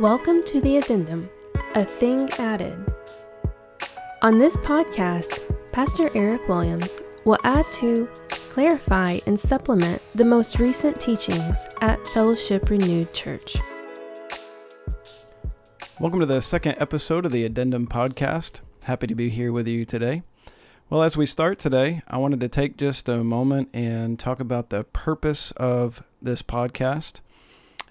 Welcome to the Addendum, a thing added. On this podcast, Pastor Eric Williams will add to, clarify, and supplement the most recent teachings at Fellowship Renewed Church. Welcome to the second episode of the Addendum podcast. Happy to be here with you today. Well, as we start today, I wanted to take just a moment and talk about the purpose of this podcast.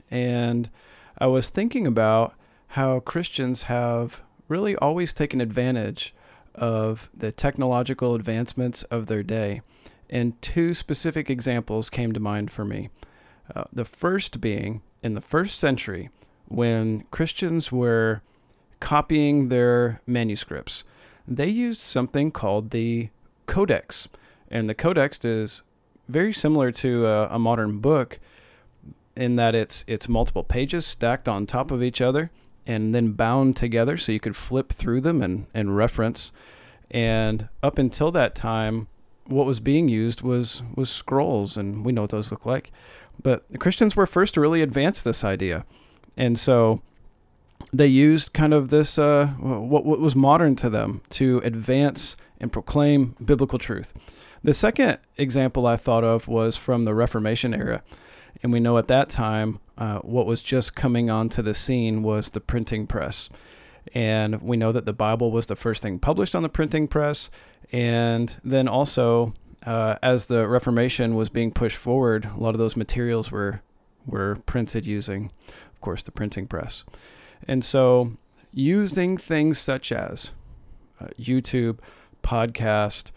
And I was thinking about how Christians have really always taken advantage of the technological advancements of their day. And two specific examples came to mind for me. Uh, the first being in the first century, when Christians were copying their manuscripts, they used something called the codex. And the codex is very similar to a, a modern book in that it's it's multiple pages stacked on top of each other and then bound together so you could flip through them and, and reference. And up until that time, what was being used was was scrolls, and we know what those look like. But the Christians were first to really advance this idea, and so they used kind of this uh, what what was modern to them to advance and proclaim biblical truth. The second example I thought of was from the Reformation era. And we know at that time, uh, what was just coming onto the scene was the printing press. And we know that the Bible was the first thing published on the printing press. And then also, uh, as the Reformation was being pushed forward, a lot of those materials were, were printed using, of course, the printing press. And so, using things such as uh, YouTube, podcast,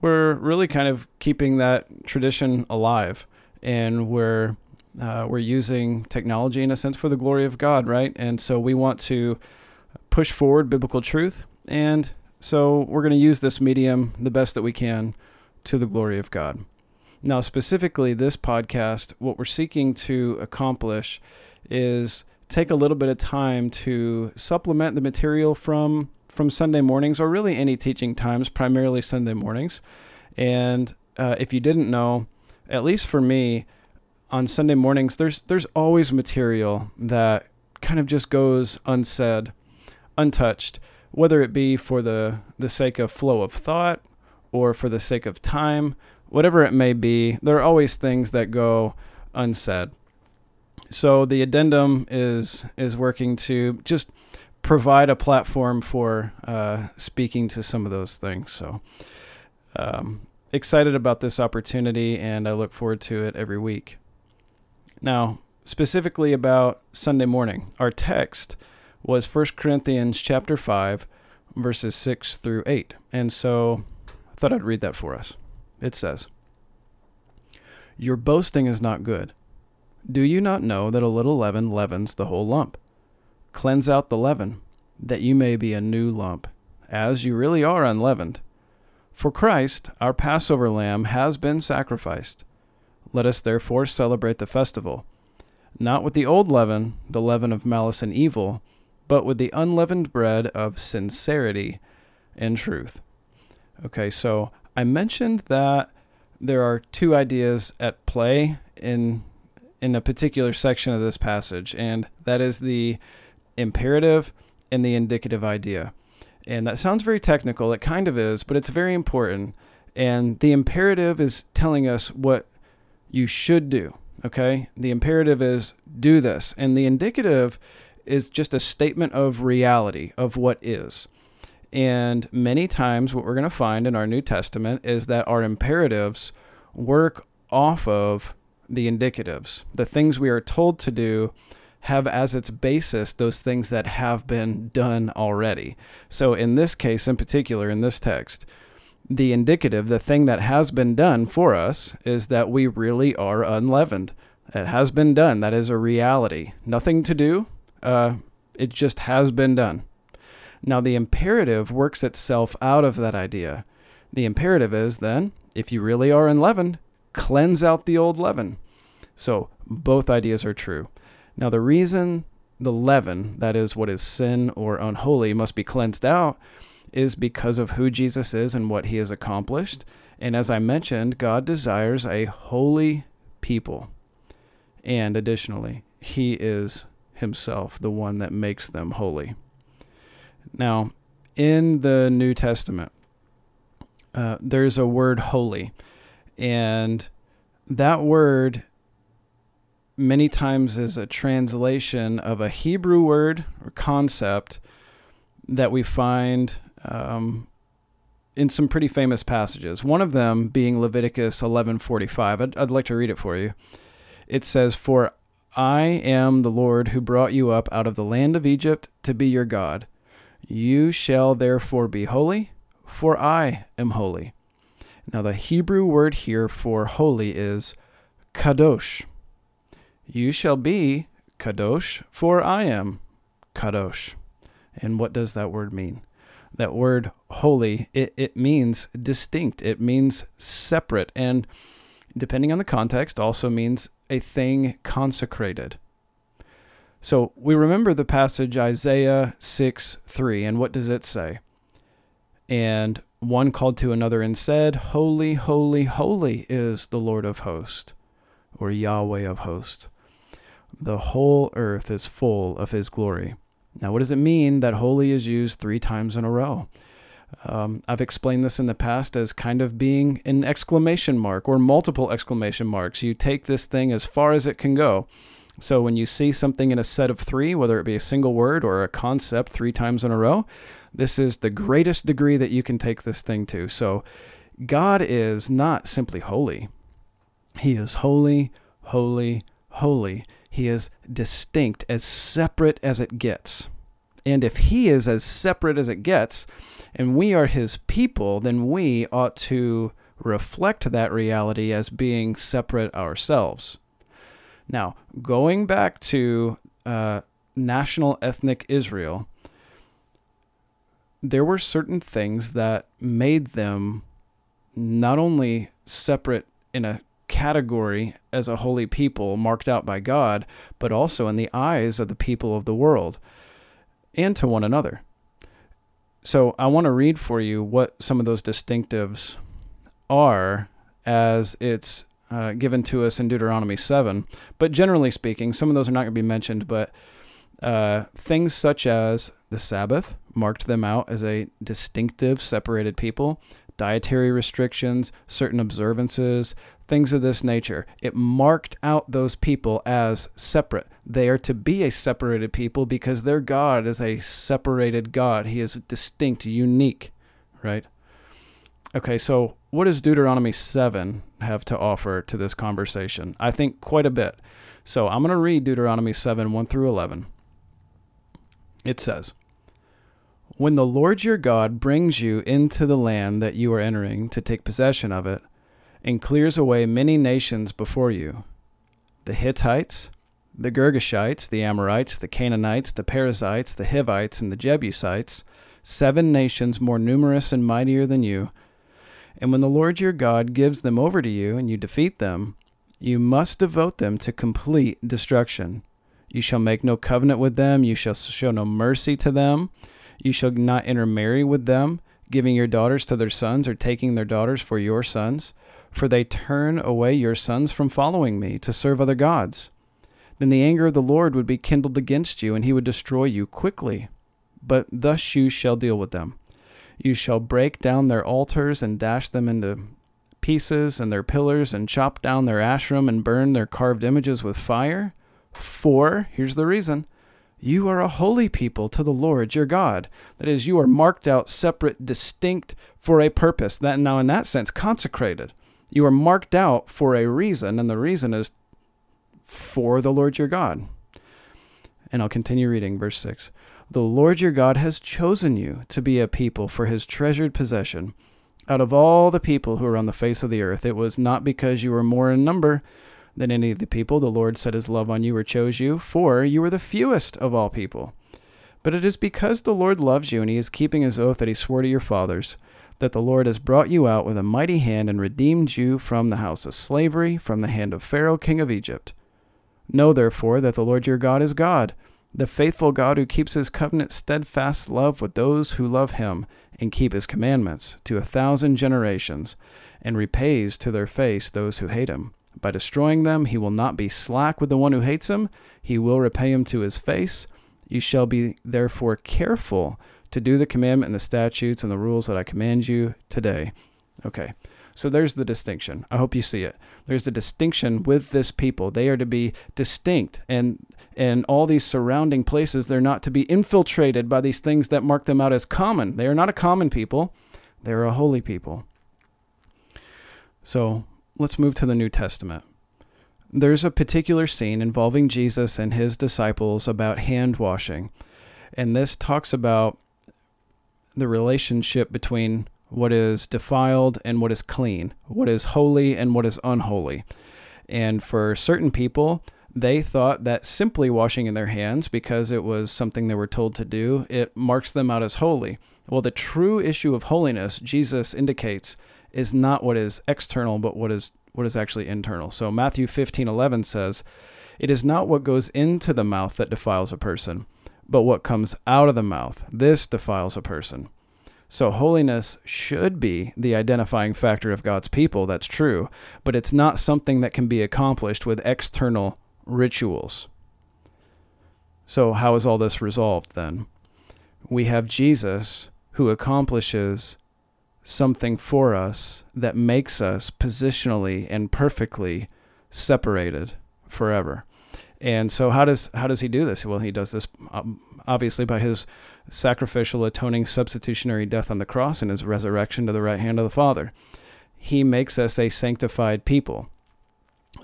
we're really kind of keeping that tradition alive and we're uh, we're using technology in a sense for the glory of God, right? And so we want to push forward biblical truth, and so we're going to use this medium the best that we can to the glory of God. Now, specifically, this podcast, what we're seeking to accomplish is take a little bit of time to supplement the material from from Sunday mornings, or really any teaching times, primarily Sunday mornings. And uh, if you didn't know, at least for me, on Sunday mornings, there's there's always material that kind of just goes unsaid, untouched, whether it be for the the sake of flow of thought or for the sake of time, whatever it may be. There are always things that go unsaid. So the addendum is is working to just provide a platform for uh, speaking to some of those things. So um, excited about this opportunity, and I look forward to it every week. Now, specifically about Sunday morning, our text was 1 Corinthians chapter 5, verses 6 through 8. And so I thought I'd read that for us. It says, Your boasting is not good. Do you not know that a little leaven leavens the whole lump? Cleanse out the leaven, that you may be a new lump, as you really are unleavened. For Christ, our Passover lamb, has been sacrificed. Let us therefore celebrate the festival, not with the old leaven, the leaven of malice and evil, but with the unleavened bread of sincerity and truth. Okay, so I mentioned that there are two ideas at play in in a particular section of this passage, and that is the imperative and the indicative idea. And that sounds very technical. It kind of is, but it's very important. And the imperative is telling us what you should do. Okay. The imperative is do this. And the indicative is just a statement of reality, of what is. And many times, what we're going to find in our New Testament is that our imperatives work off of the indicatives. The things we are told to do have as its basis those things that have been done already. So, in this case, in particular, in this text, the indicative, the thing that has been done for us, is that we really are unleavened. It has been done. That is a reality. Nothing to do. Uh, it just has been done. Now, the imperative works itself out of that idea. The imperative is then, if you really are unleavened, cleanse out the old leaven. So, both ideas are true. Now, the reason the leaven, that is what is sin or unholy, must be cleansed out is because of who Jesus is and what he has accomplished. And as I mentioned, God desires a holy people. And additionally, he is himself the one that makes them holy. Now, in the New Testament, uh, there's a word holy, and that word many times is a translation of a Hebrew word or concept that we find um, in some pretty famous passages. One of them being Leviticus 11:45. I'd, I'd like to read it for you. It says, "For I am the Lord who brought you up out of the land of Egypt to be your God. You shall therefore be holy, for I am holy." Now the Hebrew word here for holy is kadosh. You shall be kadosh, for I am kadosh. And what does that word mean? That word holy, it, it means distinct, it means separate, and depending on the context, also means a thing consecrated. So we remember the passage Isaiah 6 3, and what does it say? And one called to another and said, Holy, holy, holy is the Lord of hosts, or Yahweh of hosts. The whole earth is full of his glory. Now, what does it mean that holy is used three times in a row? Um, I've explained this in the past as kind of being an exclamation mark or multiple exclamation marks. You take this thing as far as it can go. So when you see something in a set of three, whether it be a single word or a concept three times in a row, this is the greatest degree that you can take this thing to. So God is not simply holy, He is holy, holy, holy. He is distinct, as separate as it gets. And if he is as separate as it gets, and we are his people, then we ought to reflect that reality as being separate ourselves. Now, going back to uh, national ethnic Israel, there were certain things that made them not only separate in a category as a holy people marked out by God, but also in the eyes of the people of the world and to one another. So I want to read for you what some of those distinctives are as it's uh, given to us in Deuteronomy 7. But generally speaking, some of those are not going to be mentioned, but uh, things such as the Sabbath marked them out as a distinctive, separated people dietary restrictions, certain observances, things of this nature. It marked out those people as separate. They are to be a separated people because their God is a separated God. He is distinct, unique, right? Okay, so what does Deuteronomy 7 have to offer to this conversation? I think quite a bit. So I'm going to read Deuteronomy 7 1 through 11. It says, when the Lord your God brings you into the land that you are entering to take possession of it, and clears away many nations before you the Hittites, the Girgashites, the Amorites, the Canaanites, the Perizzites, the Hivites, and the Jebusites, seven nations more numerous and mightier than you. And when the Lord your God gives them over to you, and you defeat them, you must devote them to complete destruction. You shall make no covenant with them, you shall show no mercy to them you shall not intermarry with them, giving your daughters to their sons, or taking their daughters for your sons, for they turn away your sons from following me to serve other gods. Then the anger of the Lord would be kindled against you, and he would destroy you quickly. But thus you shall deal with them. You shall break down their altars and dash them into pieces, and their pillars, and chop down their Asherim and burn their carved images with fire. For, here's the reason you are a holy people to the Lord your God. That is, you are marked out, separate, distinct for a purpose. That now, in that sense, consecrated. You are marked out for a reason, and the reason is for the Lord your God. And I'll continue reading verse 6. The Lord your God has chosen you to be a people for his treasured possession. Out of all the people who are on the face of the earth, it was not because you were more in number than any of the people the Lord set his love on you or chose you, for you were the fewest of all people. But it is because the Lord loves you and he is keeping his oath that he swore to your fathers, that the Lord has brought you out with a mighty hand and redeemed you from the house of slavery, from the hand of Pharaoh king of Egypt. Know therefore that the Lord your God is God, the faithful God who keeps his covenant steadfast love with those who love him and keep his commandments to a thousand generations, and repays to their face those who hate him by destroying them. He will not be slack with the one who hates him, he will repay him to his face. You shall be therefore careful to do the commandment and the statutes and the rules that I command you today. Okay. So there's the distinction. I hope you see it. There's a distinction with this people. They are to be distinct and and all these surrounding places they're not to be infiltrated by these things that mark them out as common. They are not a common people. They're a holy people. So, let's move to the New Testament. There's a particular scene involving Jesus and his disciples about hand washing. And this talks about the relationship between what is defiled and what is clean, what is holy and what is unholy. And for certain people, they thought that simply washing in their hands, because it was something they were told to do, it marks them out as holy. Well, the true issue of holiness, Jesus indicates, is not what is external, but what is what is actually internal. So Matthew 15:11 says, "It is not what goes into the mouth that defiles a person, but what comes out of the mouth. This defiles a person." So holiness should be the identifying factor of God's people, that's true, but it's not something that can be accomplished with external rituals. So how is all this resolved then? We have Jesus who accomplishes something for us that makes us positionally and perfectly separated forever. And so how does how does he do this? Well, he does this um, obviously by his sacrificial atoning substitutionary death on the cross and his resurrection to the right hand of the Father. He makes us a sanctified people.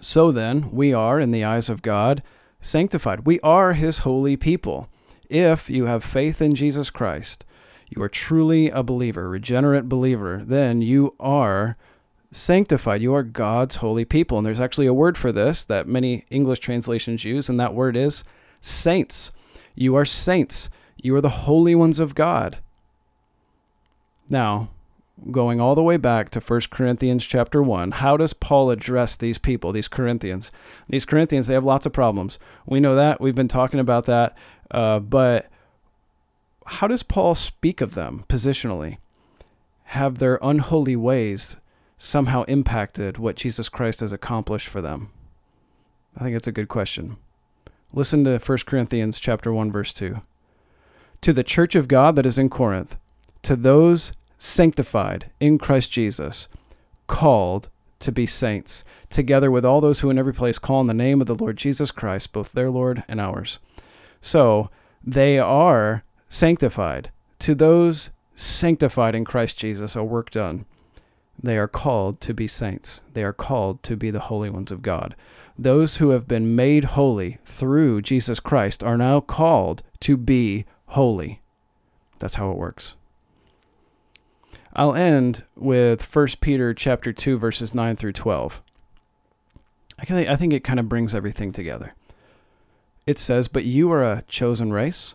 So then, we are in the eyes of God sanctified. We are his holy people. If you have faith in Jesus Christ, you are truly a believer, regenerate believer, then you are sanctified. You are God's holy people. And there's actually a word for this that many English translations use, and that word is saints. You are saints. You are the holy ones of God. Now, going all the way back to 1 Corinthians chapter 1, how does Paul address these people, these Corinthians? These Corinthians, they have lots of problems. We know that. We've been talking about that. Uh, but how does Paul speak of them positionally? Have their unholy ways somehow impacted what Jesus Christ has accomplished for them? I think it's a good question. Listen to 1 Corinthians chapter 1 verse 2. To the church of God that is in Corinth, to those sanctified in Christ Jesus, called to be saints, together with all those who in every place call on the name of the Lord Jesus Christ, both their Lord and ours. So, they are sanctified. To those sanctified in Christ Jesus, a work done. They are called to be saints. They are called to be the holy ones of God. Those who have been made holy through Jesus Christ are now called to be holy. That's how it works. I'll end with 1 Peter chapter 2 verses 9 through 12. I think it kind of brings everything together. It says, "But you are a chosen race,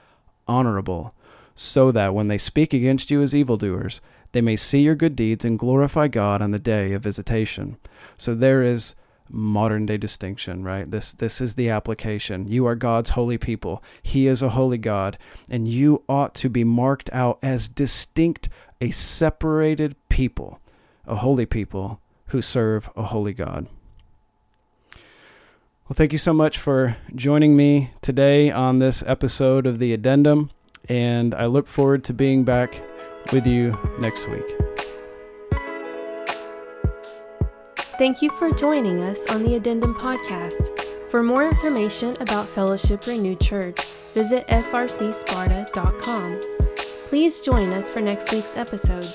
honorable, so that when they speak against you as evildoers, they may see your good deeds and glorify God on the day of visitation. So there is modern day distinction, right? This this is the application. You are God's holy people. He is a holy God, and you ought to be marked out as distinct, a separated people, a holy people who serve a holy God. Well, thank you so much for joining me today on this episode of the Addendum, and I look forward to being back with you next week. Thank you for joining us on the Addendum Podcast. For more information about Fellowship Renewed Church, visit frcsparta.com. Please join us for next week's episode.